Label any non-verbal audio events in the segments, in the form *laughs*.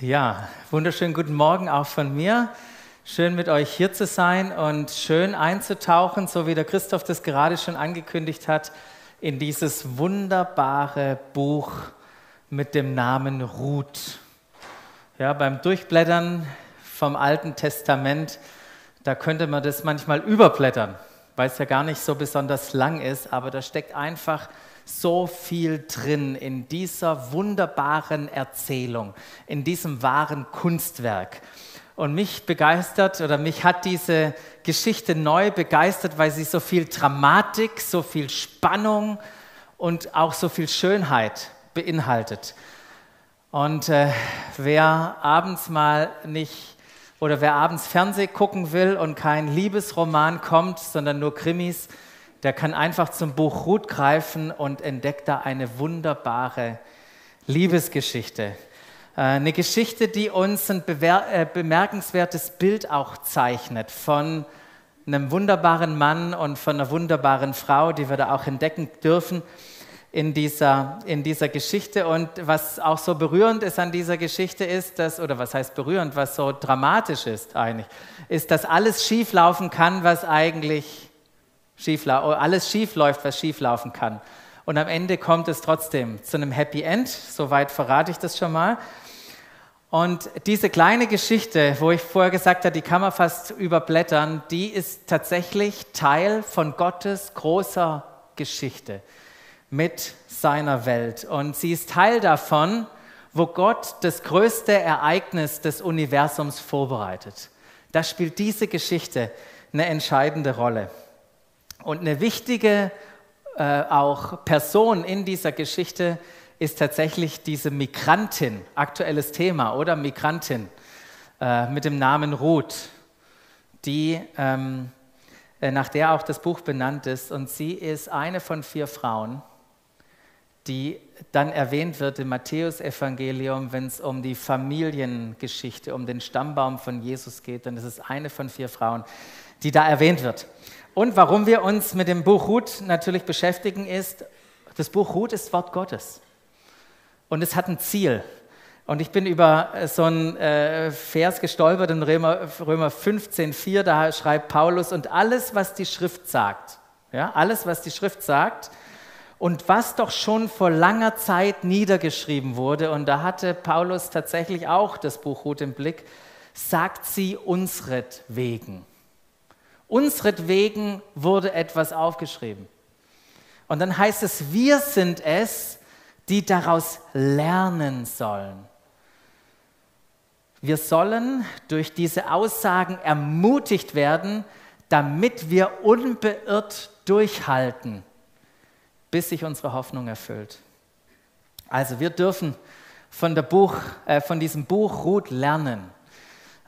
Ja, wunderschönen guten Morgen auch von mir. Schön mit euch hier zu sein und schön einzutauchen, so wie der Christoph das gerade schon angekündigt hat, in dieses wunderbare Buch mit dem Namen Ruth. Ja, beim Durchblättern vom Alten Testament, da könnte man das manchmal überblättern, weil es ja gar nicht so besonders lang ist, aber da steckt einfach so viel drin in dieser wunderbaren Erzählung, in diesem wahren Kunstwerk. Und mich begeistert oder mich hat diese Geschichte neu begeistert, weil sie so viel Dramatik, so viel Spannung und auch so viel Schönheit beinhaltet. Und äh, wer abends mal nicht oder wer abends Fernseh gucken will und kein Liebesroman kommt, sondern nur Krimis, der kann einfach zum Buch Ruth greifen und entdeckt da eine wunderbare Liebesgeschichte. Äh, eine Geschichte, die uns ein äh, bemerkenswertes Bild auch zeichnet von einem wunderbaren Mann und von einer wunderbaren Frau, die wir da auch entdecken dürfen in dieser, in dieser Geschichte. Und was auch so berührend ist an dieser Geschichte ist, dass, oder was heißt berührend, was so dramatisch ist eigentlich, ist, dass alles schieflaufen kann, was eigentlich schiefla alles schief läuft, was schief laufen kann. Und am Ende kommt es trotzdem zu einem Happy End. Soweit verrate ich das schon mal. Und diese kleine Geschichte, wo ich vorher gesagt habe, die kann man fast überblättern, die ist tatsächlich Teil von Gottes großer Geschichte mit seiner Welt. Und sie ist Teil davon, wo Gott das größte Ereignis des Universums vorbereitet. Da spielt diese Geschichte eine entscheidende Rolle. Und eine wichtige äh, auch Person in dieser Geschichte ist tatsächlich diese Migrantin, aktuelles Thema, oder Migrantin äh, mit dem Namen Ruth, die, ähm, äh, nach der auch das Buch benannt ist. Und sie ist eine von vier Frauen, die dann erwähnt wird im Matthäusevangelium, wenn es um die Familiengeschichte, um den Stammbaum von Jesus geht. Dann ist es eine von vier Frauen, die da erwähnt wird. Und warum wir uns mit dem Buch Ruth natürlich beschäftigen, ist, das Buch Ruth ist Wort Gottes. Und es hat ein Ziel. Und ich bin über so einen äh, Vers gestolpert in Römer, Römer 15,4, da schreibt Paulus, und alles, was die Schrift sagt, ja, alles, was die Schrift sagt, und was doch schon vor langer Zeit niedergeschrieben wurde, und da hatte Paulus tatsächlich auch das Buch Ruth im Blick, sagt sie unsretwegen. Unsretwegen wurde etwas aufgeschrieben. Und dann heißt es, wir sind es, die daraus lernen sollen. Wir sollen durch diese Aussagen ermutigt werden, damit wir unbeirrt durchhalten, bis sich unsere Hoffnung erfüllt. Also wir dürfen von, Buch, äh, von diesem Buch Ruth lernen.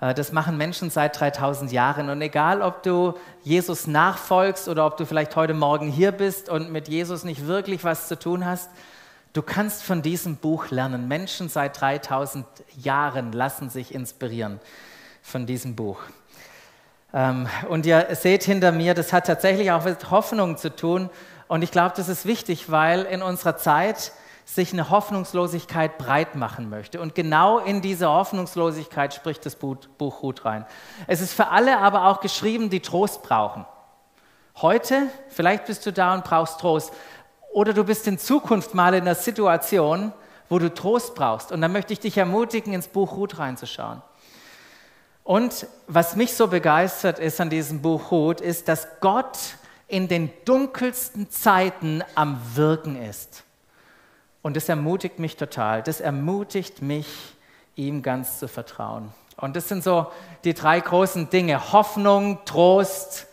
Äh, das machen Menschen seit 3000 Jahren. Und egal, ob du Jesus nachfolgst oder ob du vielleicht heute Morgen hier bist und mit Jesus nicht wirklich was zu tun hast, du kannst von diesem Buch lernen. Menschen seit 3000 Jahren lassen sich inspirieren von diesem Buch. Ähm, und ihr seht hinter mir, das hat tatsächlich auch mit Hoffnung zu tun. Und ich glaube, das ist wichtig, weil in unserer Zeit sich eine Hoffnungslosigkeit breit machen möchte. Und genau in diese Hoffnungslosigkeit spricht das Buch Ruth rein. Es ist für alle aber auch geschrieben, die Trost brauchen. Heute, vielleicht bist du da und brauchst Trost. Oder du bist in Zukunft mal in einer Situation, wo du Trost brauchst. Und dann möchte ich dich ermutigen, ins Buch Ruth reinzuschauen. Und was mich so begeistert ist an diesem Buch Ruth, ist, dass Gott in den dunkelsten Zeiten am Wirken ist. Und das ermutigt mich total. Das ermutigt mich, ihm ganz zu vertrauen. Und das sind so die drei großen Dinge. Hoffnung, Trost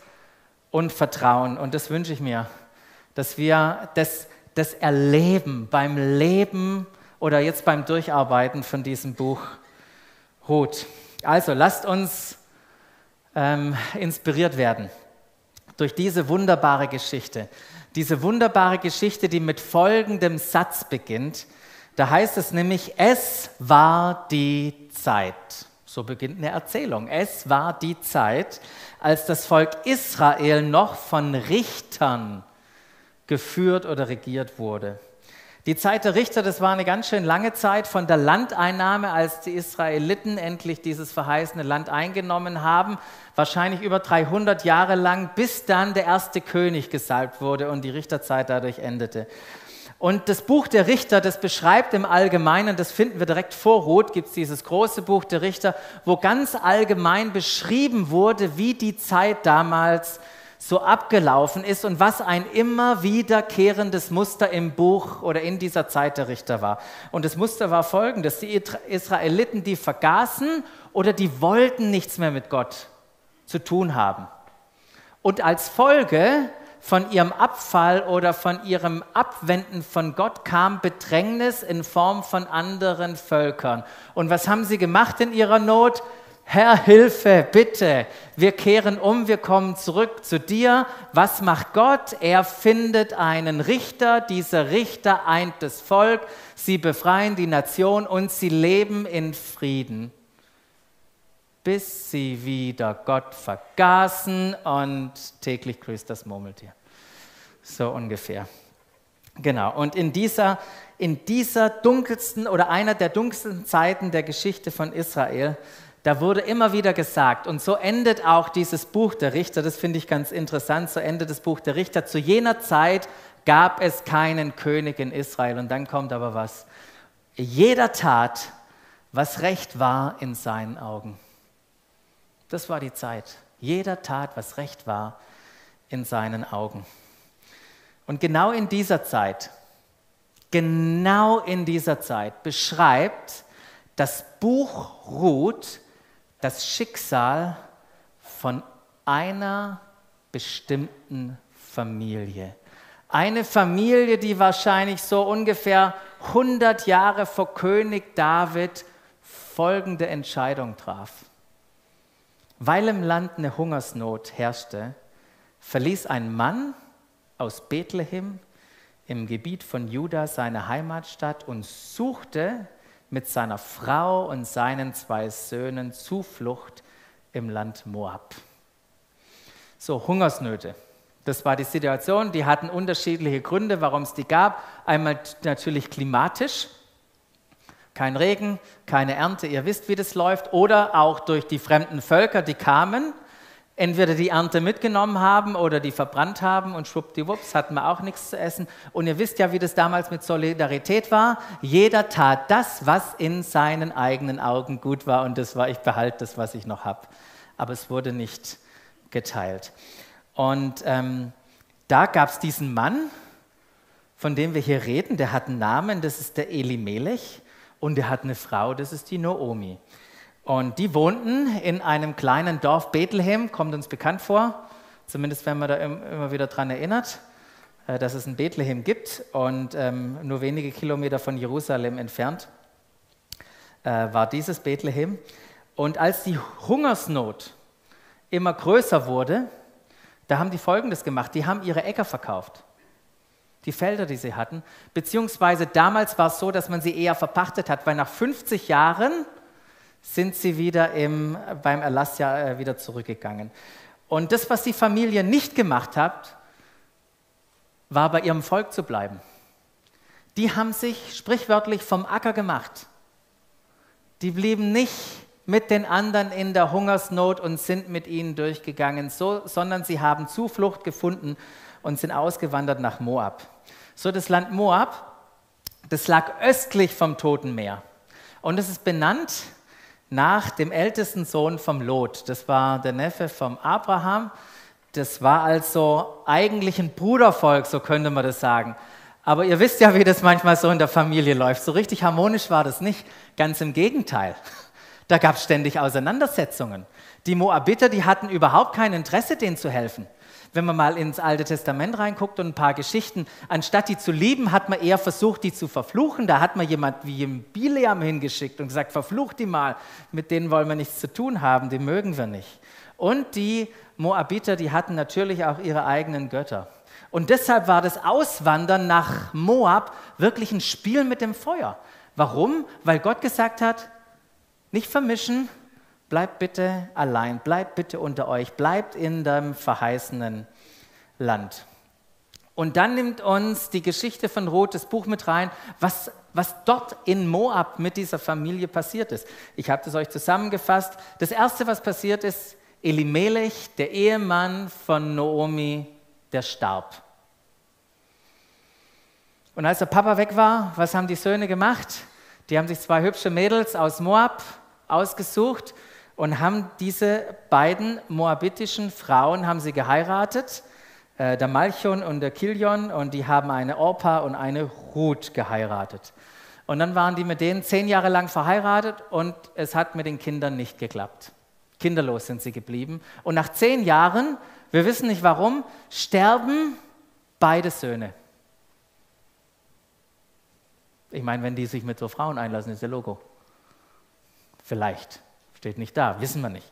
und Vertrauen. Und das wünsche ich mir, dass wir das, das erleben beim Leben oder jetzt beim Durcharbeiten von diesem Buch Ruth. Also lasst uns ähm, inspiriert werden durch diese wunderbare Geschichte. Diese wunderbare Geschichte, die mit folgendem Satz beginnt. Da heißt es nämlich, es war die Zeit. So beginnt eine Erzählung. Es war die Zeit, als das Volk Israel noch von Richtern geführt oder regiert wurde. Die Zeit der Richter, das war eine ganz schön lange Zeit von der Landeinnahme, als die Israeliten endlich dieses verheißene Land eingenommen haben, wahrscheinlich über 300 Jahre lang, bis dann der erste König gesalbt wurde und die Richterzeit dadurch endete. Und das Buch der Richter, das beschreibt im Allgemeinen, das finden wir direkt vor Rot, gibt es dieses große Buch der Richter, wo ganz allgemein beschrieben wurde, wie die Zeit damals so abgelaufen ist und was ein immer wiederkehrendes Muster im Buch oder in dieser Zeit der Richter war. Und das Muster war folgendes, die Israeliten, die vergaßen oder die wollten nichts mehr mit Gott zu tun haben. Und als Folge von ihrem Abfall oder von ihrem Abwenden von Gott kam Bedrängnis in Form von anderen Völkern. Und was haben sie gemacht in ihrer Not? Herr, Hilfe, bitte. Wir kehren um, wir kommen zurück zu dir. Was macht Gott? Er findet einen Richter. Dieser Richter eint das Volk. Sie befreien die Nation und sie leben in Frieden, bis sie wieder Gott vergaßen und täglich grüßt das Murmeltier. So ungefähr. Genau. Und in dieser, in dieser dunkelsten oder einer der dunkelsten Zeiten der Geschichte von Israel, da wurde immer wieder gesagt, und so endet auch dieses Buch der Richter, das finde ich ganz interessant, so endet das Buch der Richter. Zu jener Zeit gab es keinen König in Israel. Und dann kommt aber was. Jeder tat, was recht war in seinen Augen. Das war die Zeit. Jeder tat, was recht war in seinen Augen. Und genau in dieser Zeit, genau in dieser Zeit beschreibt das Buch Ruth das Schicksal von einer bestimmten Familie. Eine Familie, die wahrscheinlich so ungefähr 100 Jahre vor König David folgende Entscheidung traf. Weil im Land eine Hungersnot herrschte, verließ ein Mann aus Bethlehem im Gebiet von Juda seine Heimatstadt und suchte mit seiner Frau und seinen zwei Söhnen Zuflucht im Land Moab. So, Hungersnöte. Das war die Situation. Die hatten unterschiedliche Gründe, warum es die gab. Einmal natürlich klimatisch. Kein Regen, keine Ernte, ihr wisst, wie das läuft. Oder auch durch die fremden Völker, die kamen entweder die Ernte mitgenommen haben oder die verbrannt haben und schwuppdiwupps hatten wir auch nichts zu essen. Und ihr wisst ja, wie das damals mit Solidarität war. Jeder tat das, was in seinen eigenen Augen gut war und das war, ich behalte das, was ich noch habe. Aber es wurde nicht geteilt. Und ähm, da gab es diesen Mann, von dem wir hier reden, der hat einen Namen, das ist der Elimelech und der hat eine Frau, das ist die Noomi. Und die wohnten in einem kleinen Dorf Bethlehem, kommt uns bekannt vor, zumindest wenn man da immer wieder daran erinnert, äh, dass es ein Bethlehem gibt und ähm, nur wenige Kilometer von Jerusalem entfernt äh, war dieses Bethlehem. Und als die Hungersnot immer größer wurde, da haben die Folgendes gemacht, die haben ihre Äcker verkauft. Die Felder, die sie hatten, beziehungsweise damals war es so, dass man sie eher verpachtet hat, weil nach 50 Jahren sind sie wieder im, beim Erlassjahr äh, wieder zurückgegangen. Und das, was die Familie nicht gemacht hat, war bei ihrem Volk zu bleiben. Die haben sich sprichwörtlich vom Acker gemacht. Die blieben nicht mit den anderen in der Hungersnot und sind mit ihnen durchgegangen, so, sondern sie haben Zuflucht gefunden und sind ausgewandert nach Moab. So das Land Moab, das lag östlich vom Toten Meer. Und es ist benannt nach dem ältesten Sohn vom Lot. Das war der Neffe vom Abraham. Das war also eigentlich ein Brudervolk, so könnte man das sagen. Aber ihr wisst ja, wie das manchmal so in der Familie läuft. So richtig harmonisch war das nicht. Ganz im Gegenteil. Da gab es ständig Auseinandersetzungen. Die Moabiter, die hatten überhaupt kein Interesse, denen zu helfen. Wenn man mal ins Alte Testament reinguckt und ein paar Geschichten, anstatt die zu lieben, hat man eher versucht, die zu verfluchen. Da hat man jemand wie im Bileam hingeschickt und gesagt, verflucht die mal, mit denen wollen wir nichts zu tun haben, die mögen wir nicht. Und die Moabiter, die hatten natürlich auch ihre eigenen Götter. Und deshalb war das Auswandern nach Moab wirklich ein Spiel mit dem Feuer. Warum? Weil Gott gesagt hat, nicht vermischen, Bleibt bitte allein, bleibt bitte unter euch, bleibt in dem verheißenen Land. Und dann nimmt uns die Geschichte von Ruth das Buch mit rein, was, was dort in Moab mit dieser Familie passiert ist. Ich habe das euch zusammengefasst. Das Erste, was passiert ist, Elimelech, der Ehemann von Naomi, der starb. Und als der Papa weg war, was haben die Söhne gemacht? Die haben sich zwei hübsche Mädels aus Moab ausgesucht und haben diese beiden moabitischen Frauen haben sie geheiratet äh, der Malchon und der Kilion und die haben eine Orpa und eine Ruth geheiratet. Und dann waren die mit denen zehn Jahre lang verheiratet und es hat mit den Kindern nicht geklappt. Kinderlos sind sie geblieben. Und nach zehn Jahren, wir wissen nicht warum, sterben beide Söhne. Ich meine, wenn die sich mit so Frauen einlassen, ist der Logo. Vielleicht. Steht nicht da, wissen wir nicht.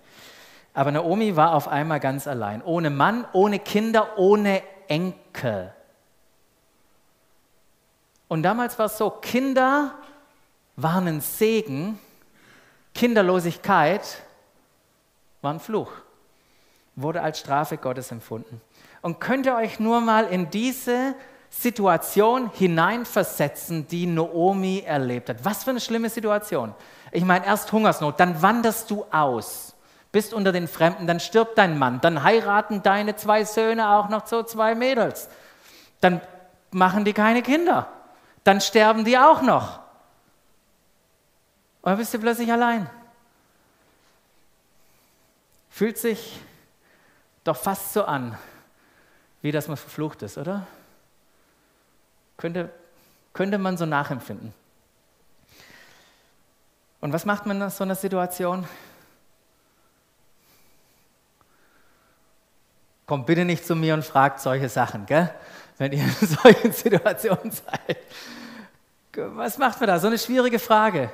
Aber Naomi war auf einmal ganz allein, ohne Mann, ohne Kinder, ohne Enkel. Und damals war es so, Kinder waren ein Segen, Kinderlosigkeit war ein Fluch, wurde als Strafe Gottes empfunden. Und könnt ihr euch nur mal in diese Situation hineinversetzen, die Naomi erlebt hat. Was für eine schlimme Situation. Ich meine, erst Hungersnot, dann wanderst du aus bist unter den Fremden, dann stirbt dein Mann, dann heiraten deine zwei Söhne auch noch so zwei Mädels, dann machen die keine Kinder, dann sterben die auch noch. Und dann bist du plötzlich allein. Fühlt sich doch fast so an, wie dass man verflucht ist, oder? Könnte, könnte man so nachempfinden. Und was macht man in so einer Situation? Kommt bitte nicht zu mir und fragt solche Sachen, gell? wenn ihr in *laughs* solchen Situationen seid. Was macht man da? So eine schwierige Frage.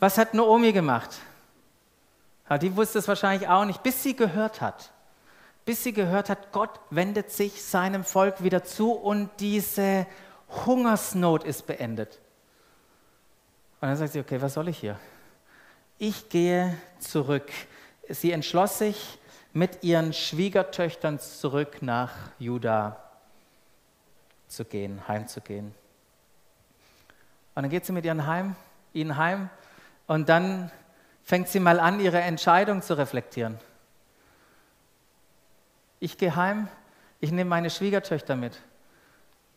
Was hat Naomi gemacht? Ja, die wusste es wahrscheinlich auch nicht, bis sie gehört hat. Bis sie gehört hat, Gott wendet sich seinem Volk wieder zu und diese Hungersnot ist beendet. Und dann sagt sie, okay, was soll ich hier? Ich gehe zurück. Sie entschloss sich, mit ihren Schwiegertöchtern zurück nach Juda zu gehen, heimzugehen. Und dann geht sie mit ihren heim, ihnen heim und dann fängt sie mal an, ihre Entscheidung zu reflektieren. Ich gehe heim, ich nehme meine Schwiegertöchter mit.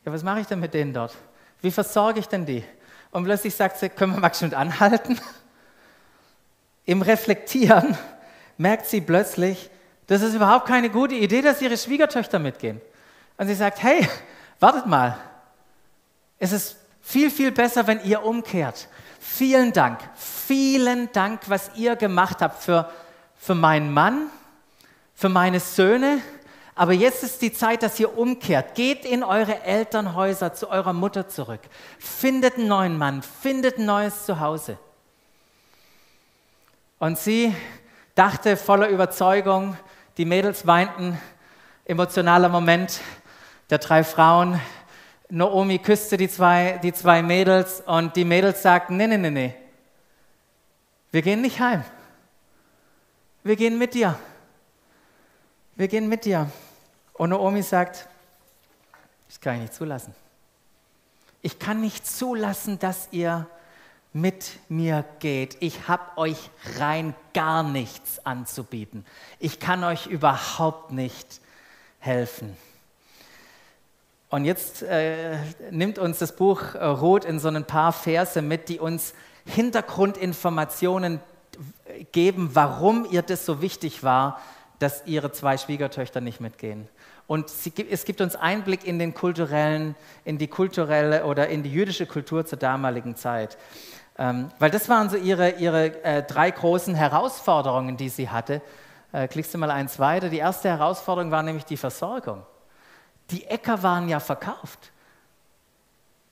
Ja, was mache ich denn mit denen dort? Wie versorge ich denn die? Und plötzlich sagt sie, können wir mal schon anhalten? *laughs* Im Reflektieren merkt sie plötzlich, das ist überhaupt keine gute Idee, dass ihre Schwiegertöchter mitgehen. Und sie sagt, hey, wartet mal. Es ist viel, viel besser, wenn ihr umkehrt. Vielen Dank, vielen Dank, was ihr gemacht habt für, für meinen Mann, für meine Söhne. Aber jetzt ist die Zeit, dass ihr umkehrt. Geht in eure Elternhäuser zu eurer Mutter zurück. Findet einen neuen Mann, findet ein neues Zuhause. Und sie dachte voller Überzeugung, die Mädels weinten, emotionaler Moment der drei Frauen. Naomi küsste die zwei, die zwei Mädels und die Mädels sagten, nee, nee, nee, nee, wir gehen nicht heim. Wir gehen mit dir. Wir gehen mit dir. Und Naomi sagt, das kann ich nicht zulassen. Ich kann nicht zulassen, dass ihr mit mir geht. Ich habe euch rein gar nichts anzubieten. Ich kann euch überhaupt nicht helfen. Und jetzt äh, nimmt uns das Buch äh, Rot in so ein paar Verse mit, die uns Hintergrundinformationen geben, warum ihr das so wichtig war, dass ihre zwei Schwiegertöchter nicht mitgehen. Und sie, es gibt uns Einblick in den kulturellen, in die kulturelle oder in die jüdische Kultur zur damaligen Zeit. Ähm, weil das waren so ihre, ihre äh, drei großen Herausforderungen, die sie hatte. Äh, klickst du mal eins weiter. Die erste Herausforderung war nämlich die Versorgung. Die Äcker waren ja verkauft.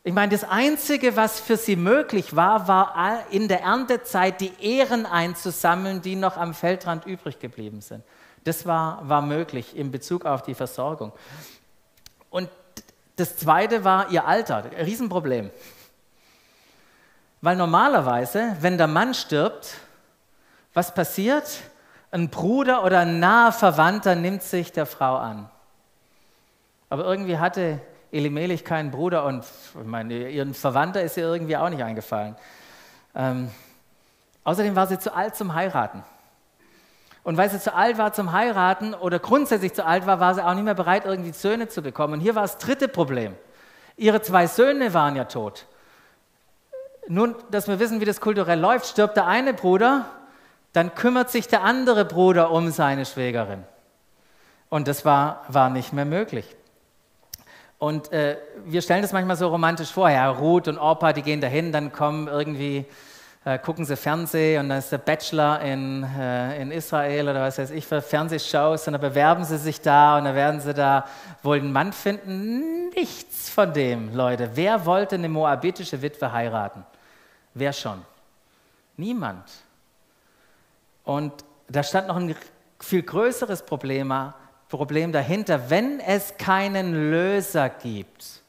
Ich meine, das Einzige, was für sie möglich war, war in der Erntezeit die Ehren einzusammeln, die noch am Feldrand übrig geblieben sind. Das war, war möglich in Bezug auf die Versorgung. Und das Zweite war ihr Alter, ein Riesenproblem. Weil normalerweise, wenn der Mann stirbt, was passiert? Ein Bruder oder ein naher Verwandter nimmt sich der Frau an. Aber irgendwie hatte Elimelech keinen Bruder und ich meine, ihren Verwandter ist ihr irgendwie auch nicht eingefallen. Ähm, außerdem war sie zu alt zum Heiraten. Und weil sie zu alt war zum Heiraten oder grundsätzlich zu alt war, war sie auch nicht mehr bereit, irgendwie Söhne zu bekommen. Und hier war das dritte Problem. Ihre zwei Söhne waren ja tot. Nun, dass wir wissen, wie das kulturell läuft, stirbt der eine Bruder, dann kümmert sich der andere Bruder um seine Schwägerin. Und das war, war nicht mehr möglich. Und äh, wir stellen das manchmal so romantisch vor. Ja, Ruth und Orpa, die gehen dahin, dann kommen irgendwie äh, gucken sie Fernsehen und dann ist der Bachelor in, äh, in Israel oder was weiß ich für Fernsehshows und dann bewerben sie sich da und dann werden sie da wohl einen Mann finden. Nichts von dem, Leute. Wer wollte eine moabitische Witwe heiraten? Wer schon? Niemand. Und da stand noch ein viel größeres Problem, Problem dahinter. Wenn es keinen Löser gibt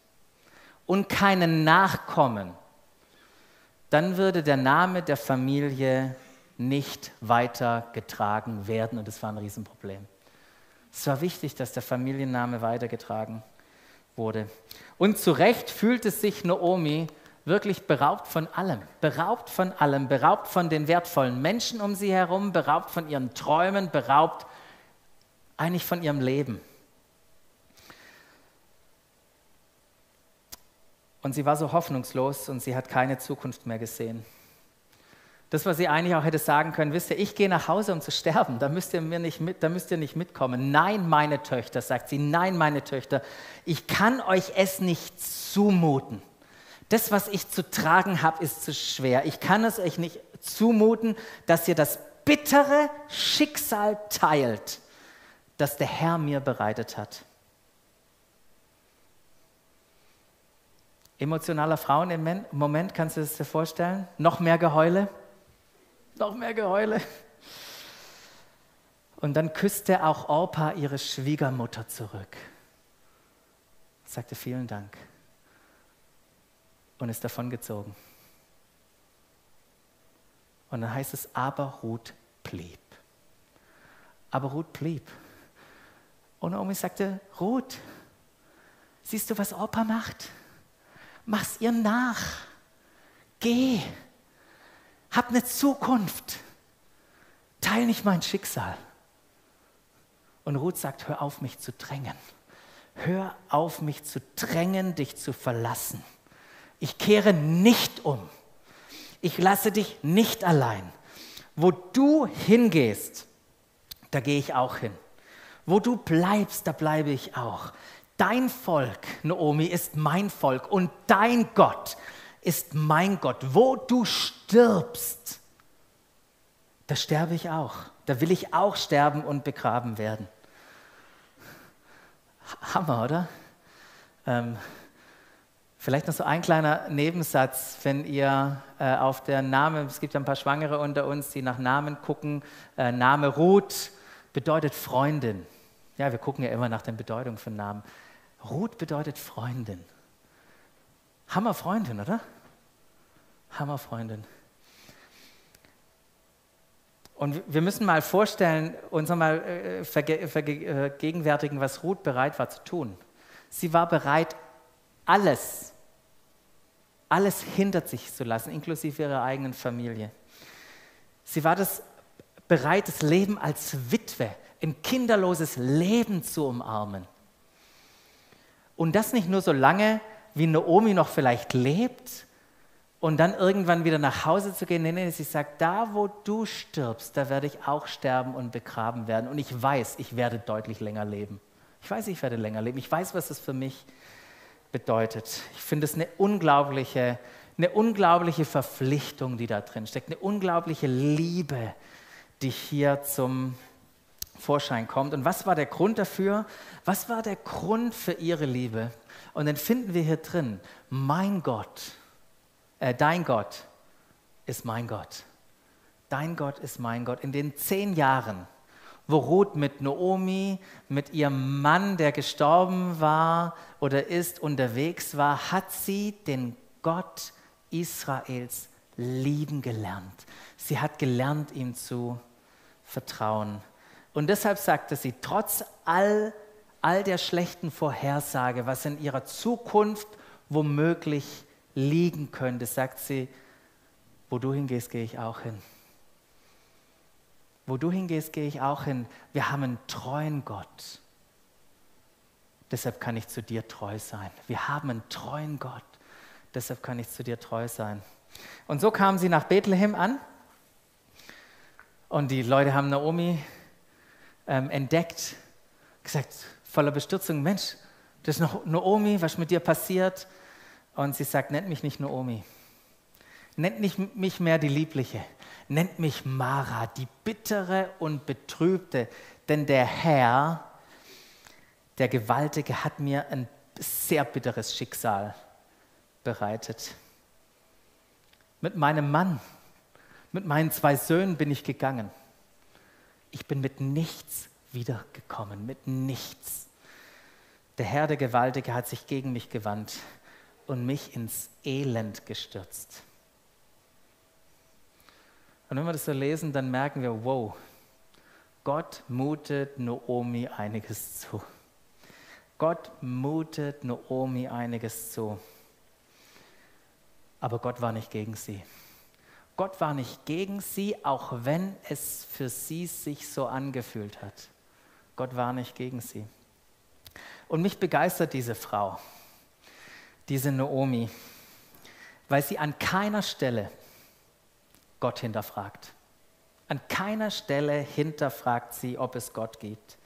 und keinen Nachkommen, dann würde der Name der Familie nicht weitergetragen werden und es war ein Riesenproblem. Es war wichtig, dass der Familienname weitergetragen wurde. Und zu Recht fühlte sich Naomi wirklich beraubt von allem, beraubt von allem, beraubt von den wertvollen Menschen um sie herum, beraubt von ihren Träumen, beraubt eigentlich von ihrem Leben. Und sie war so hoffnungslos und sie hat keine Zukunft mehr gesehen. Das, was sie eigentlich auch hätte sagen können, wisst ihr, ich gehe nach Hause, um zu sterben, da müsst ihr, mir nicht mit, da müsst ihr nicht mitkommen. Nein, meine Töchter, sagt sie, nein, meine Töchter, ich kann euch es nicht zumuten. Das, was ich zu tragen habe, ist zu schwer. Ich kann es euch nicht zumuten, dass ihr das bittere Schicksal teilt, das der Herr mir bereitet hat. Emotionaler Frauen im Moment, kannst du es dir vorstellen? Noch mehr Geheule? Noch mehr Geheule? Und dann küsste auch Orpa ihre Schwiegermutter zurück. Sagte vielen Dank und ist davongezogen. Und dann heißt es, aber Ruth blieb. Aber Ruth blieb. Und Naomi sagte, Ruth, siehst du, was Orpa macht? Mach's ihr nach. Geh. Hab eine Zukunft. Teil nicht mein Schicksal. Und Ruth sagt, hör auf, mich zu drängen. Hör auf, mich zu drängen, dich zu verlassen. Ich kehre nicht um. Ich lasse dich nicht allein. Wo du hingehst, da gehe ich auch hin. Wo du bleibst, da bleibe ich auch. Dein Volk, Naomi, ist mein Volk und dein Gott ist mein Gott. Wo du stirbst, da sterbe ich auch. Da will ich auch sterben und begraben werden. Hammer, oder? Ähm, vielleicht noch so ein kleiner Nebensatz, wenn ihr äh, auf der Name, es gibt ja ein paar Schwangere unter uns, die nach Namen gucken. Äh, Name Ruth bedeutet Freundin. Ja, wir gucken ja immer nach der Bedeutung von Namen. Ruth bedeutet Freundin. Hammer Freundin, oder? Hammer Freundin. Und wir müssen mal vorstellen, uns mal äh, vergegenwärtigen, was Ruth bereit war zu tun. Sie war bereit, alles, alles hinter sich zu lassen, inklusive ihrer eigenen Familie. Sie war das bereit, das Leben als Witwe, ein kinderloses Leben zu umarmen. Und das nicht nur so lange, wie Naomi noch vielleicht lebt und dann irgendwann wieder nach Hause zu gehen. Nee, nee, sie sagt, da wo du stirbst, da werde ich auch sterben und begraben werden. Und ich weiß, ich werde deutlich länger leben. Ich weiß, ich werde länger leben. Ich weiß, was das für mich bedeutet. Ich finde es eine unglaubliche, eine unglaubliche Verpflichtung, die da drin steckt, eine unglaubliche Liebe, die hier zum Vorschein kommt. Und was war der Grund dafür? Was war der Grund für ihre Liebe? Und dann finden wir hier drin, mein Gott, äh, dein Gott ist mein Gott. Dein Gott ist mein Gott. In den zehn Jahren, wo Ruth mit Naomi, mit ihrem Mann, der gestorben war oder ist, unterwegs war, hat sie den Gott Israels lieben gelernt. Sie hat gelernt, ihm zu vertrauen. Und deshalb sagte sie, trotz all, all der schlechten Vorhersage, was in ihrer Zukunft womöglich liegen könnte, sagt sie, wo du hingehst, gehe ich auch hin. Wo du hingehst, gehe ich auch hin. Wir haben einen treuen Gott. Deshalb kann ich zu dir treu sein. Wir haben einen treuen Gott. Deshalb kann ich zu dir treu sein. Und so kam sie nach Bethlehem an. Und die Leute haben Naomi ähm, entdeckt, gesagt, voller Bestürzung, Mensch, das ist noch Naomi, was mit dir passiert? Und sie sagt, nennt mich nicht Naomi. Nennt nicht mich mehr die Liebliche. Nennt mich Mara, die bittere und betrübte. Denn der Herr, der Gewaltige, hat mir ein sehr bitteres Schicksal bereitet. Mit meinem Mann, mit meinen zwei Söhnen bin ich gegangen. Ich bin mit nichts wiedergekommen, mit nichts. Der Herr der Gewaltige hat sich gegen mich gewandt und mich ins Elend gestürzt. Und wenn wir das so lesen, dann merken wir, wow, Gott mutet Naomi einiges zu. Gott mutet Naomi einiges zu. Aber Gott war nicht gegen sie. Gott war nicht gegen sie, auch wenn es für sie sich so angefühlt hat. Gott war nicht gegen sie. Und mich begeistert diese Frau, diese Naomi, weil sie an keiner Stelle Gott hinterfragt. An keiner Stelle hinterfragt sie, ob es Gott gibt.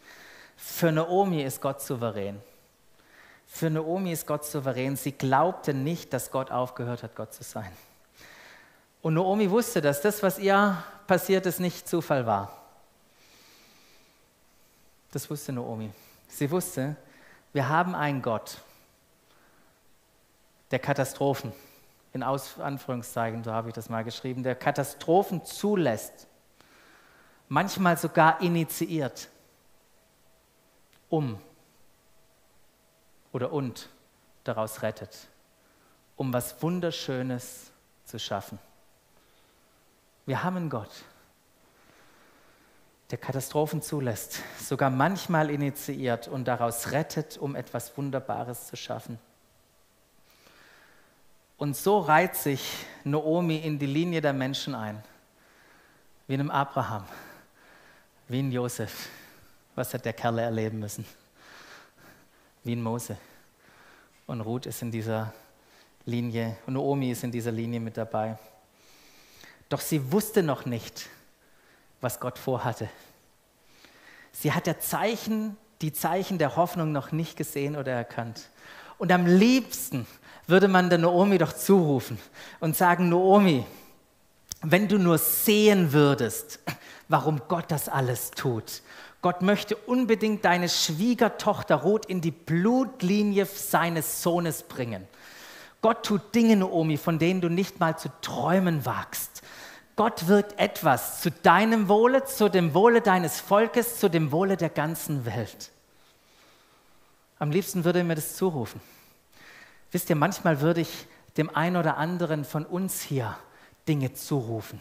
Für Naomi ist Gott souverän. Für Naomi ist Gott souverän. Sie glaubte nicht, dass Gott aufgehört hat, Gott zu sein. Und Naomi wusste, dass das, was ihr passiert ist, nicht Zufall war. Das wusste Naomi. Sie wusste, wir haben einen Gott der Katastrophen, in Aus Anführungszeichen, so habe ich das mal geschrieben, der Katastrophen zulässt, manchmal sogar initiiert, um oder und daraus rettet, um was Wunderschönes zu schaffen. Wir haben einen Gott, der Katastrophen zulässt, sogar manchmal initiiert und daraus rettet, um etwas Wunderbares zu schaffen. Und so reiht sich Naomi in die Linie der Menschen ein, wie in einem Abraham, wie in Josef. Was hat der Kerl erleben müssen? Wie in Mose. Und Ruth ist in dieser Linie, und Naomi ist in dieser Linie mit dabei. Doch sie wusste noch nicht, was Gott vorhatte. Sie hat der Zeichen, die Zeichen der Hoffnung noch nicht gesehen oder erkannt. Und am liebsten würde man der Naomi doch zurufen und sagen, Naomi, wenn du nur sehen würdest, warum Gott das alles tut. Gott möchte unbedingt deine Schwiegertochter Ruth in die Blutlinie seines Sohnes bringen. Gott tut Dinge, Naomi, von denen du nicht mal zu träumen wagst. Gott wirkt etwas zu deinem Wohle, zu dem Wohle deines Volkes, zu dem Wohle der ganzen Welt. Am liebsten würde er mir das zurufen. Wisst ihr, manchmal würde ich dem einen oder anderen von uns hier Dinge zurufen.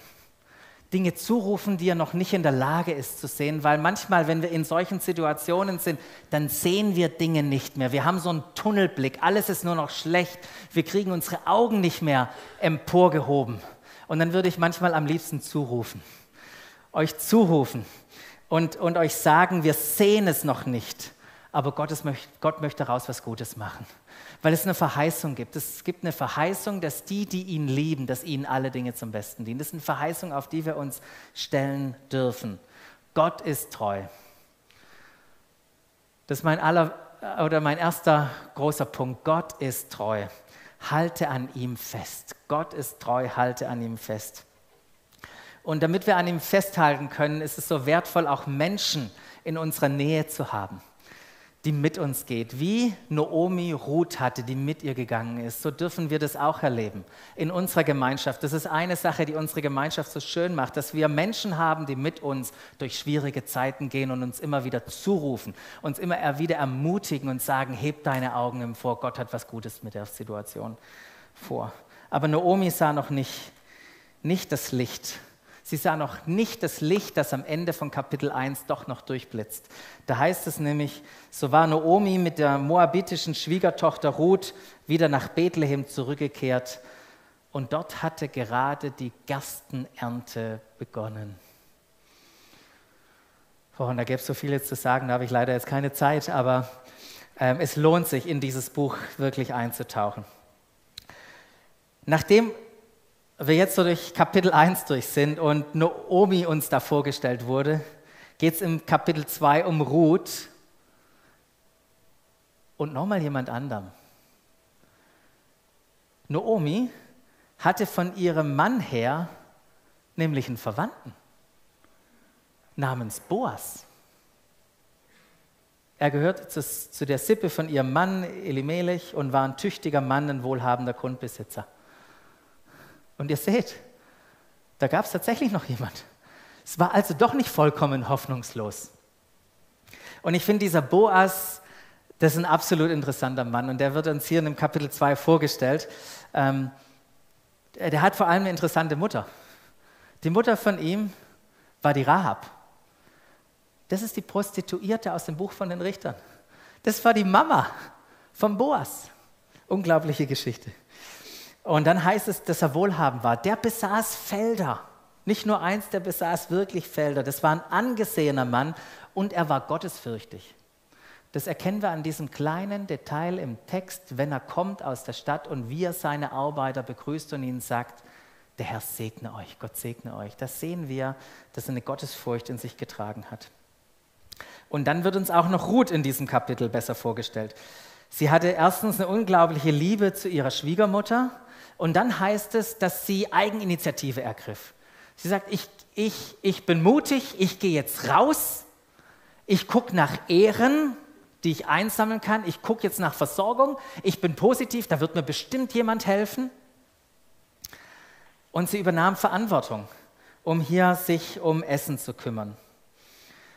Dinge zurufen, die er noch nicht in der Lage ist zu sehen, weil manchmal, wenn wir in solchen Situationen sind, dann sehen wir Dinge nicht mehr. Wir haben so einen Tunnelblick, alles ist nur noch schlecht, wir kriegen unsere Augen nicht mehr emporgehoben. Und dann würde ich manchmal am liebsten zurufen, euch zurufen und, und euch sagen, wir sehen es noch nicht, aber Gott, ist, Gott möchte daraus was Gutes machen. Weil es eine Verheißung gibt. Es gibt eine Verheißung, dass die, die ihn lieben, dass ihnen alle Dinge zum Besten dienen. Das ist eine Verheißung, auf die wir uns stellen dürfen. Gott ist treu. Das ist mein aller oder mein erster großer Punkt. Gott ist treu halte an ihm fest. Gott ist treu, halte an ihm fest. Und damit wir an ihm festhalten können, ist es so wertvoll, auch Menschen in unserer Nähe zu haben die mit uns geht. Wie Naomi Ruth hatte, die mit ihr gegangen ist, so dürfen wir das auch erleben in unserer Gemeinschaft. Das ist eine Sache, die unsere Gemeinschaft so schön macht, dass wir Menschen haben, die mit uns durch schwierige Zeiten gehen und uns immer wieder zurufen, uns immer wieder ermutigen und sagen, heb deine Augen empor, Gott hat was Gutes mit der Situation vor. Aber Naomi sah noch nicht, nicht das Licht. Sie sah noch nicht das Licht, das am Ende von Kapitel 1 doch noch durchblitzt. Da heißt es nämlich, so war Naomi mit der moabitischen Schwiegertochter Ruth wieder nach Bethlehem zurückgekehrt und dort hatte gerade die Gerstenernte begonnen. Oh, und da gäbe es so viel jetzt zu sagen, da habe ich leider jetzt keine Zeit, aber ähm, es lohnt sich, in dieses Buch wirklich einzutauchen. Nachdem wir jetzt so durch Kapitel 1 durch sind und Naomi uns da vorgestellt wurde, geht es im Kapitel 2 um Ruth und nochmal jemand anderem. Naomi hatte von ihrem Mann her nämlich einen Verwandten namens Boas. Er gehörte zu, zu der Sippe von ihrem Mann Elimelech und war ein tüchtiger Mann, ein wohlhabender Grundbesitzer. Und ihr seht, da gab es tatsächlich noch jemand. Es war also doch nicht vollkommen hoffnungslos. Und ich finde, dieser Boas, das ist ein absolut interessanter Mann und der wird uns hier in dem Kapitel 2 vorgestellt. Ähm, der hat vor allem eine interessante Mutter. Die Mutter von ihm war die Rahab. Das ist die Prostituierte aus dem Buch von den Richtern. Das war die Mama von Boas. Unglaubliche Geschichte. Und dann heißt es, dass er wohlhabend war. Der besaß Felder. Nicht nur eins, der besaß wirklich Felder. Das war ein angesehener Mann und er war gottesfürchtig. Das erkennen wir an diesem kleinen Detail im Text, wenn er kommt aus der Stadt und wie er seine Arbeiter begrüßt und ihnen sagt, der Herr segne euch, Gott segne euch. Das sehen wir, dass er eine Gottesfurcht in sich getragen hat. Und dann wird uns auch noch Ruth in diesem Kapitel besser vorgestellt. Sie hatte erstens eine unglaubliche Liebe zu ihrer Schwiegermutter und dann heißt es, dass sie Eigeninitiative ergriff. Sie sagt, ich, ich, ich bin mutig, ich gehe jetzt raus, ich gucke nach Ehren, die ich einsammeln kann, ich gucke jetzt nach Versorgung, ich bin positiv, da wird mir bestimmt jemand helfen. Und sie übernahm Verantwortung, um hier sich um Essen zu kümmern.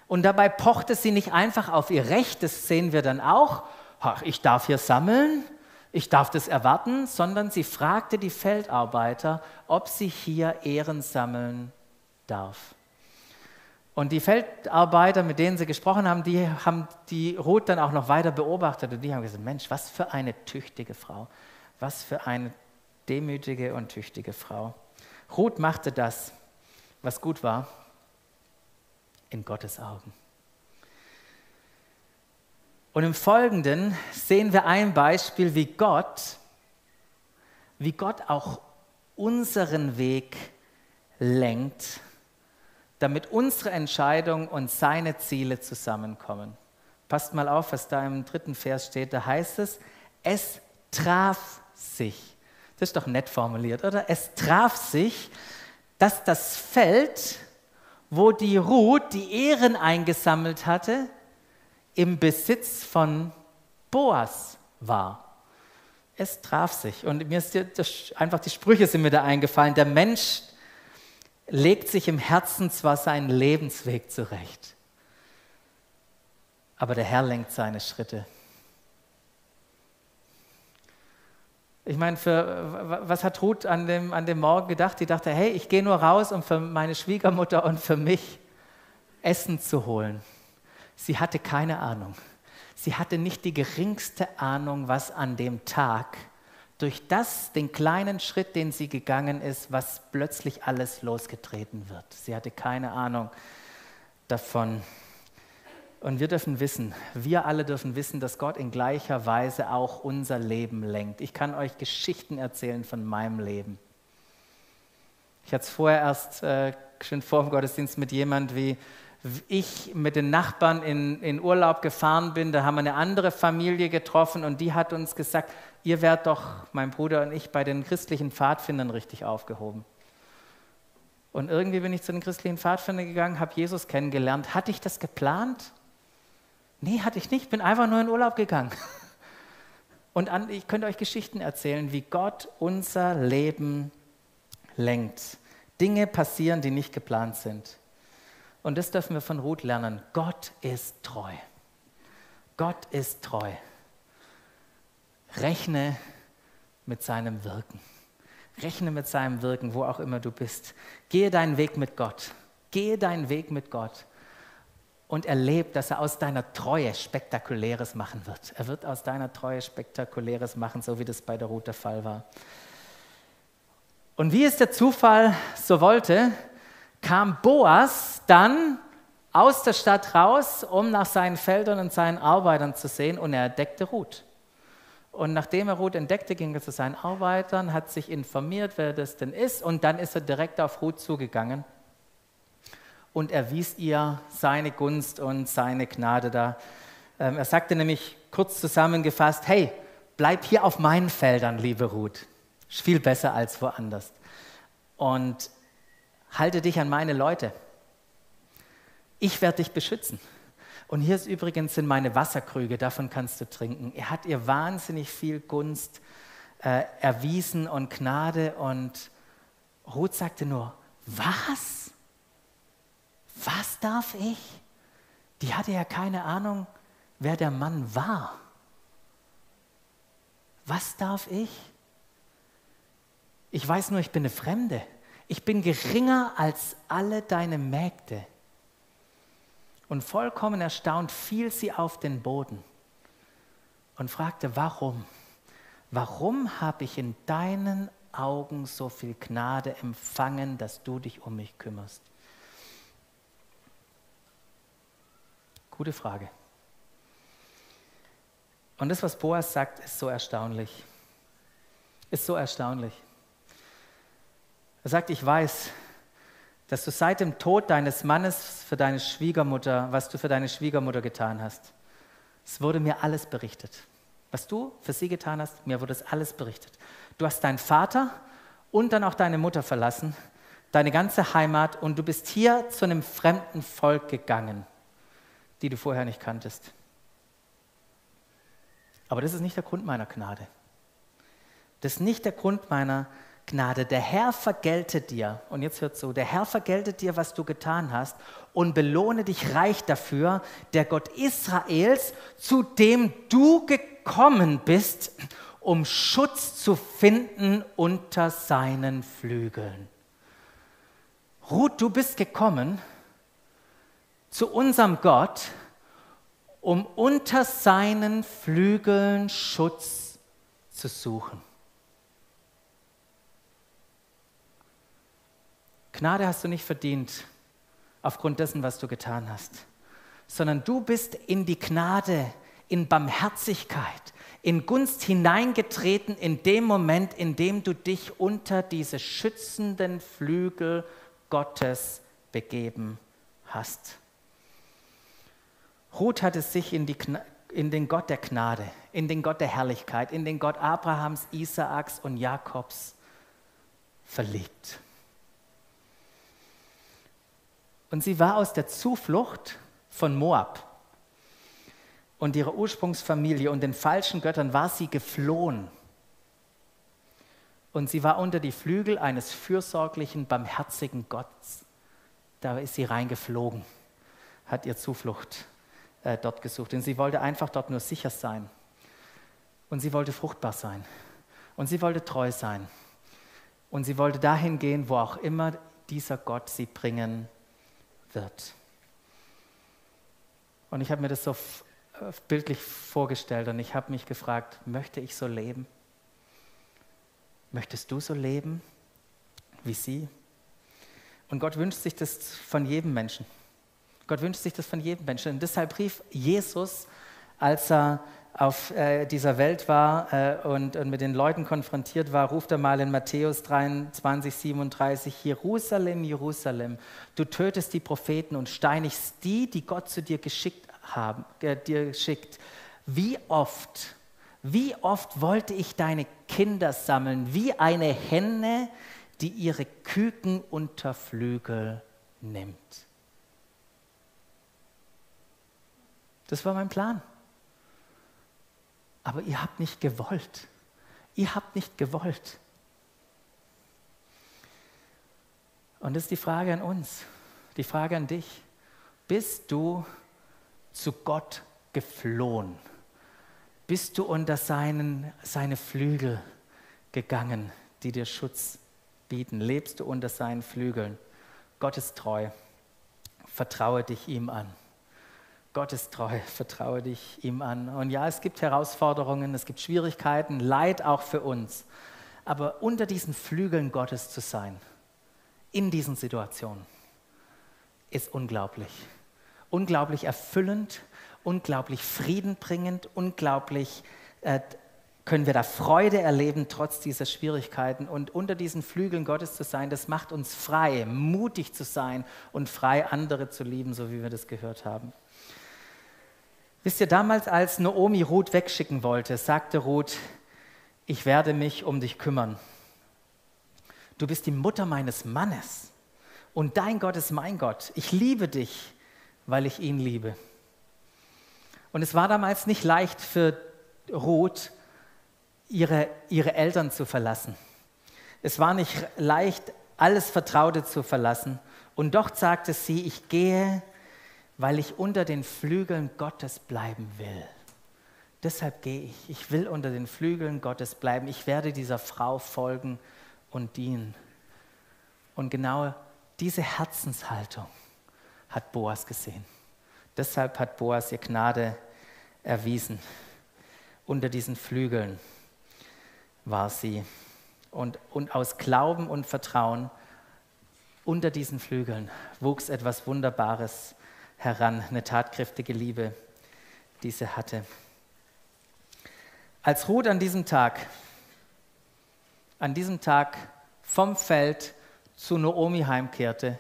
Und dabei pochte sie nicht einfach auf ihr Recht, das sehen wir dann auch, ach, ich darf hier sammeln, ich darf das erwarten, sondern sie fragte die Feldarbeiter, ob sie hier Ehren sammeln darf. Und die Feldarbeiter, mit denen sie gesprochen haben, die haben die Ruth dann auch noch weiter beobachtet und die haben gesagt, Mensch, was für eine tüchtige Frau, was für eine demütige und tüchtige Frau. Ruth machte das, was gut war in Gottes Augen. Und im Folgenden sehen wir ein Beispiel, wie Gott, wie Gott auch unseren Weg lenkt, damit unsere Entscheidung und seine Ziele zusammenkommen. Passt mal auf, was da im dritten Vers steht. Da heißt es, es traf sich. Das ist doch nett formuliert, oder? Es traf sich, dass das Feld, wo die Ruth die Ehren eingesammelt hatte, im Besitz von Boas war. Es traf sich. Und mir ist das, einfach die Sprüche sind mir da eingefallen. Der Mensch legt sich im Herzen zwar seinen Lebensweg zurecht, aber der Herr lenkt seine Schritte. Ich meine, für, was hat Ruth an dem, an dem Morgen gedacht? Die dachte, hey, ich gehe nur raus, um für meine Schwiegermutter und für mich Essen zu holen. Sie hatte keine Ahnung. Sie hatte nicht die geringste Ahnung, was an dem Tag durch das, den kleinen Schritt, den sie gegangen ist, was plötzlich alles losgetreten wird. Sie hatte keine Ahnung davon. Und wir dürfen wissen, wir alle dürfen wissen, dass Gott in gleicher Weise auch unser Leben lenkt. Ich kann euch Geschichten erzählen von meinem Leben. Ich hatte es vorher erst äh, schön vor dem Gottesdienst mit jemand, wie ich mit den Nachbarn in, in Urlaub gefahren bin. Da haben wir eine andere Familie getroffen und die hat uns gesagt, ihr werdet doch, mein Bruder und ich, bei den christlichen Pfadfindern richtig aufgehoben. Und irgendwie bin ich zu den christlichen Pfadfindern gegangen, habe Jesus kennengelernt. Hatte ich das geplant? Nee, hatte ich nicht, bin einfach nur in Urlaub gegangen. *laughs* Und an, ich könnte euch Geschichten erzählen, wie Gott unser Leben lenkt. Dinge passieren, die nicht geplant sind. Und das dürfen wir von Ruth lernen. Gott ist treu. Gott ist treu. Rechne mit seinem Wirken. Rechne mit seinem Wirken, wo auch immer du bist. Gehe deinen Weg mit Gott. Gehe deinen Weg mit Gott. Und erlebe, dass er aus deiner Treue Spektakuläres machen wird. Er wird aus deiner Treue Spektakuläres machen, so wie das bei der Ruth der Fall war. Und wie es der Zufall so wollte, kam Boas dann aus der Stadt raus, um nach seinen Feldern und seinen Arbeitern zu sehen, und er entdeckte Ruth. Und nachdem er Ruth entdeckte, ging er zu seinen Arbeitern, hat sich informiert, wer das denn ist, und dann ist er direkt auf Ruth zugegangen und erwies ihr seine Gunst und seine Gnade da. Ähm, er sagte nämlich kurz zusammengefasst, hey, bleib hier auf meinen Feldern, liebe Ruth. Ist viel besser als woanders. Und halte dich an meine Leute. Ich werde dich beschützen. Und hier ist übrigens sind meine Wasserkrüge, davon kannst du trinken. Er hat ihr wahnsinnig viel Gunst äh, erwiesen und Gnade. Und Ruth sagte nur, was? Was darf ich? Die hatte ja keine Ahnung, wer der Mann war. Was darf ich? Ich weiß nur, ich bin eine Fremde. Ich bin geringer als alle deine Mägde. Und vollkommen erstaunt fiel sie auf den Boden und fragte, warum? Warum habe ich in deinen Augen so viel Gnade empfangen, dass du dich um mich kümmerst? Gute Frage. Und das, was Boas sagt, ist so erstaunlich. Ist so erstaunlich. Er sagt, ich weiß, dass du seit dem Tod deines Mannes für deine Schwiegermutter, was du für deine Schwiegermutter getan hast. Es wurde mir alles berichtet. Was du für sie getan hast, mir wurde es alles berichtet. Du hast deinen Vater und dann auch deine Mutter verlassen, deine ganze Heimat und du bist hier zu einem fremden Volk gegangen, die du vorher nicht kanntest. Aber das ist nicht der Grund meiner Gnade. Das ist nicht der Grund meiner Gnade. Gnade. Der Herr vergeltet dir, und jetzt hört so, der Herr vergeltet dir, was du getan hast und belohne dich reich dafür, der Gott Israels, zu dem du gekommen bist, um Schutz zu finden unter seinen Flügeln. Ruth, du bist gekommen zu unserem Gott, um unter seinen Flügeln Schutz zu suchen. Gnade hast du nicht verdient aufgrund dessen, was du getan hast, sondern du bist in die Gnade, in Barmherzigkeit, in Gunst hineingetreten in dem Moment, in dem du dich unter diese schützenden Flügel Gottes begeben hast. Ruth hatte sich in, die, in den Gott der Gnade, in den Gott der Herrlichkeit, in den Gott Abrahams, Isaaks und Jakobs verliebt. Und sie war aus der Zuflucht von Moab und ihrer Ursprungsfamilie und den falschen Göttern war sie geflohen. Und sie war unter die Flügel eines fürsorglichen, barmherzigen Gottes. Da ist sie reingeflogen, hat ihr Zuflucht äh, dort gesucht. Und sie wollte einfach dort nur sicher sein. Und sie wollte fruchtbar sein. Und sie wollte treu sein. Und sie wollte dahin gehen, wo auch immer dieser Gott sie bringen wird. Und ich habe mir das so äh, bildlich vorgestellt und ich habe mich gefragt, möchte ich so leben? Möchtest du so leben wie sie? Und Gott wünscht sich das von jedem Menschen. Gott wünscht sich das von jedem Menschen. Und deshalb rief Jesus, als er auf äh, dieser Welt war äh, und, und, mit den Leuten konfrontiert war, ruft er mal in Matthäus 23, 37, Jerusalem, Jerusalem, du tötest die Propheten und steinigst die, die Gott zu dir geschickt haben, äh, dir schickt. Wie oft, wie oft wollte ich deine Kinder sammeln, wie eine Henne, die ihre Küken unter Flügel nimmt. Das war mein Plan. Aber ihr habt nicht gewollt. Ihr habt nicht gewollt. Und das ist die Frage an uns, die Frage an dich. Bist du zu Gott geflohen? Bist du unter seinen, seine Flügel gegangen, die dir Schutz bieten. Lebst du unter seinen Flügeln. Gott ist treu. Vertraue dich ihm an. Gott ist treu, *laughs* vertraue dich ihm an. Und ja, es gibt Herausforderungen, es gibt Schwierigkeiten, Leid auch für uns. Aber unter diesen Flügeln Gottes zu sein, in diesen Situationen, ist unglaublich. Unglaublich erfüllend, unglaublich friedenbringend, unglaublich äh, können wir da Freude erleben, trotz dieser Schwierigkeiten. Und unter diesen Flügeln Gottes zu sein, das macht uns frei, mutig zu sein und frei andere zu lieben, so wie wir das gehört haben. Wisst ihr, damals, als Naomi Ruth wegschicken wollte, sagte Ruth, ich werde mich um dich kümmern. Du bist die Mutter meines Mannes und dein Gott ist mein Gott. Ich liebe dich, weil ich ihn liebe. Und es war damals nicht leicht für Ruth, ihre, ihre Eltern zu verlassen. Es war nicht leicht, alles Vertraute zu verlassen. Und doch sagte sie, ich gehe, weil ich unter den Flügeln Gottes bleiben will. Deshalb gehe ich. Ich will unter den Flügeln Gottes bleiben. Ich werde dieser Frau folgen und dienen. Und genau diese Herzenshaltung hat Boas gesehen. Deshalb hat Boas ihr Gnade erwiesen. Unter diesen Flügeln war sie. Und, und aus Glauben und Vertrauen unter diesen Flügeln wuchs etwas Wunderbares heran, eine tatkräftige Liebe, die sie hatte. Als Ruth an diesem Tag, an diesem Tag vom Feld zu Naomi heimkehrte,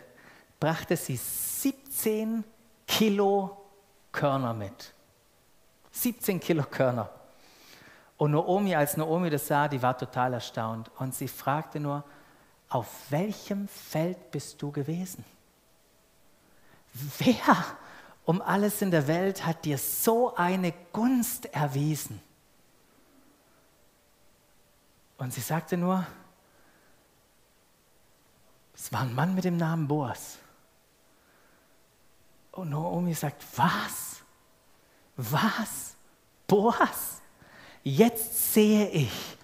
brachte sie 17 Kilo Körner mit. 17 Kilo Körner. Und Naomi, als Naomi das sah, die war total erstaunt. Und sie fragte nur, auf welchem Feld bist du gewesen? Wer um alles in der Welt hat dir so eine Gunst erwiesen? Und sie sagte nur, es war ein Mann mit dem Namen Boas. Und Naomi sagt, was? Was? Boas? Jetzt sehe ich,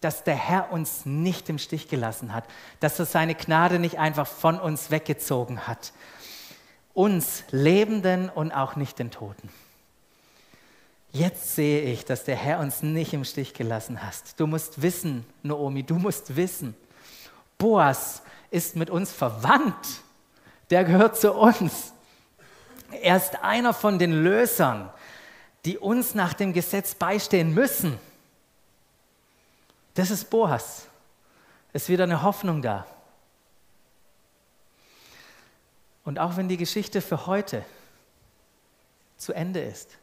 dass der Herr uns nicht im Stich gelassen hat, dass er seine Gnade nicht einfach von uns weggezogen hat. Uns Lebenden und auch nicht den Toten. Jetzt sehe ich, dass der Herr uns nicht im Stich gelassen hat. Du musst wissen, Naomi, du musst wissen, Boas ist mit uns verwandt. Der gehört zu uns. Er ist einer von den Lösern die uns nach dem Gesetz beistehen müssen. Das ist Boas. Es ist wieder eine Hoffnung da. Und auch wenn die Geschichte für heute zu Ende ist,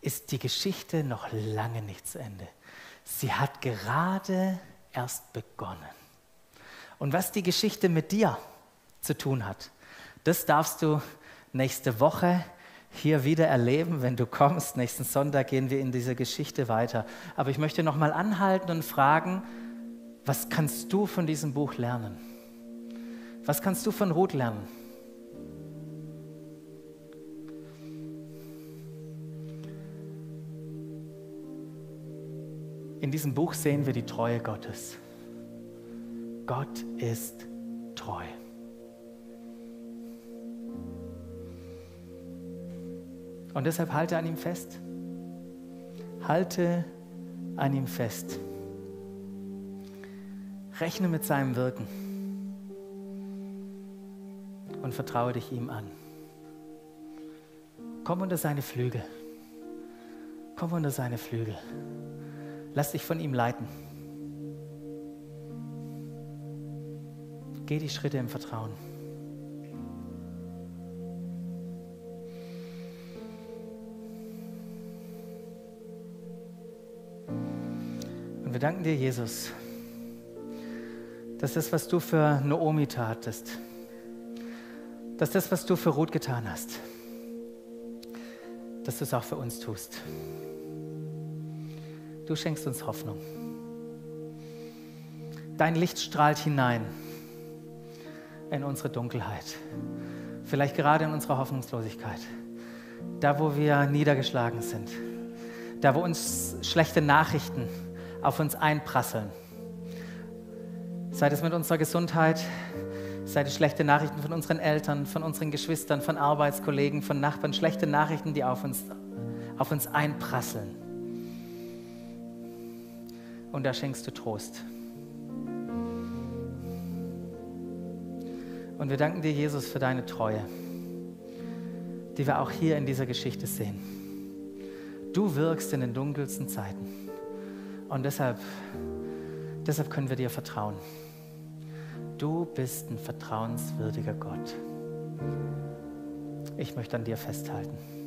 ist die Geschichte noch lange nicht zu Ende. Sie hat gerade erst begonnen. Und was die Geschichte mit dir zu tun hat, das darfst du nächste Woche hier wieder erleben, wenn du kommst. Nächsten Sonntag gehen wir in dieser Geschichte weiter. Aber ich möchte noch mal anhalten und fragen, was kannst du von diesem Buch lernen? Was kannst du von Ruth lernen? In diesem Buch sehen wir die Treue Gottes. Gott ist treu. Und deshalb halte an ihm fest. Halte an ihm fest. Rechne mit seinem Wirken und vertraue dich ihm an. Komm unter seine Flügel. Komm unter seine Flügel. Lass dich von ihm leiten. Geh die Schritte im Vertrauen. Und wir danken dir, Jesus, dass das, was du für Naomi tatest, dass das, was du für Ruth getan hast, dass du es auch für uns tust. Du schenkst uns Hoffnung. Dein Licht strahlt hinein in unsere Dunkelheit, vielleicht gerade in unsere Hoffnungslosigkeit, da wo wir niedergeschlagen sind, da wo uns schlechte Nachrichten auf uns einprasseln. Sei es mit unserer Gesundheit, sei es schlechte Nachrichten von unseren Eltern, von unseren Geschwistern, von Arbeitskollegen, von Nachbarn, schlechte Nachrichten, die auf uns, auf uns einprasseln. Und da schenkst du Trost. Und wir danken dir, Jesus, für deine Treue, die wir auch hier in dieser Geschichte sehen. Du wirkst in den dunkelsten Zeiten. Und deshalb, deshalb können wir dir vertrauen. Du bist ein vertrauenswürdiger Gott. Ich möchte an dir festhalten.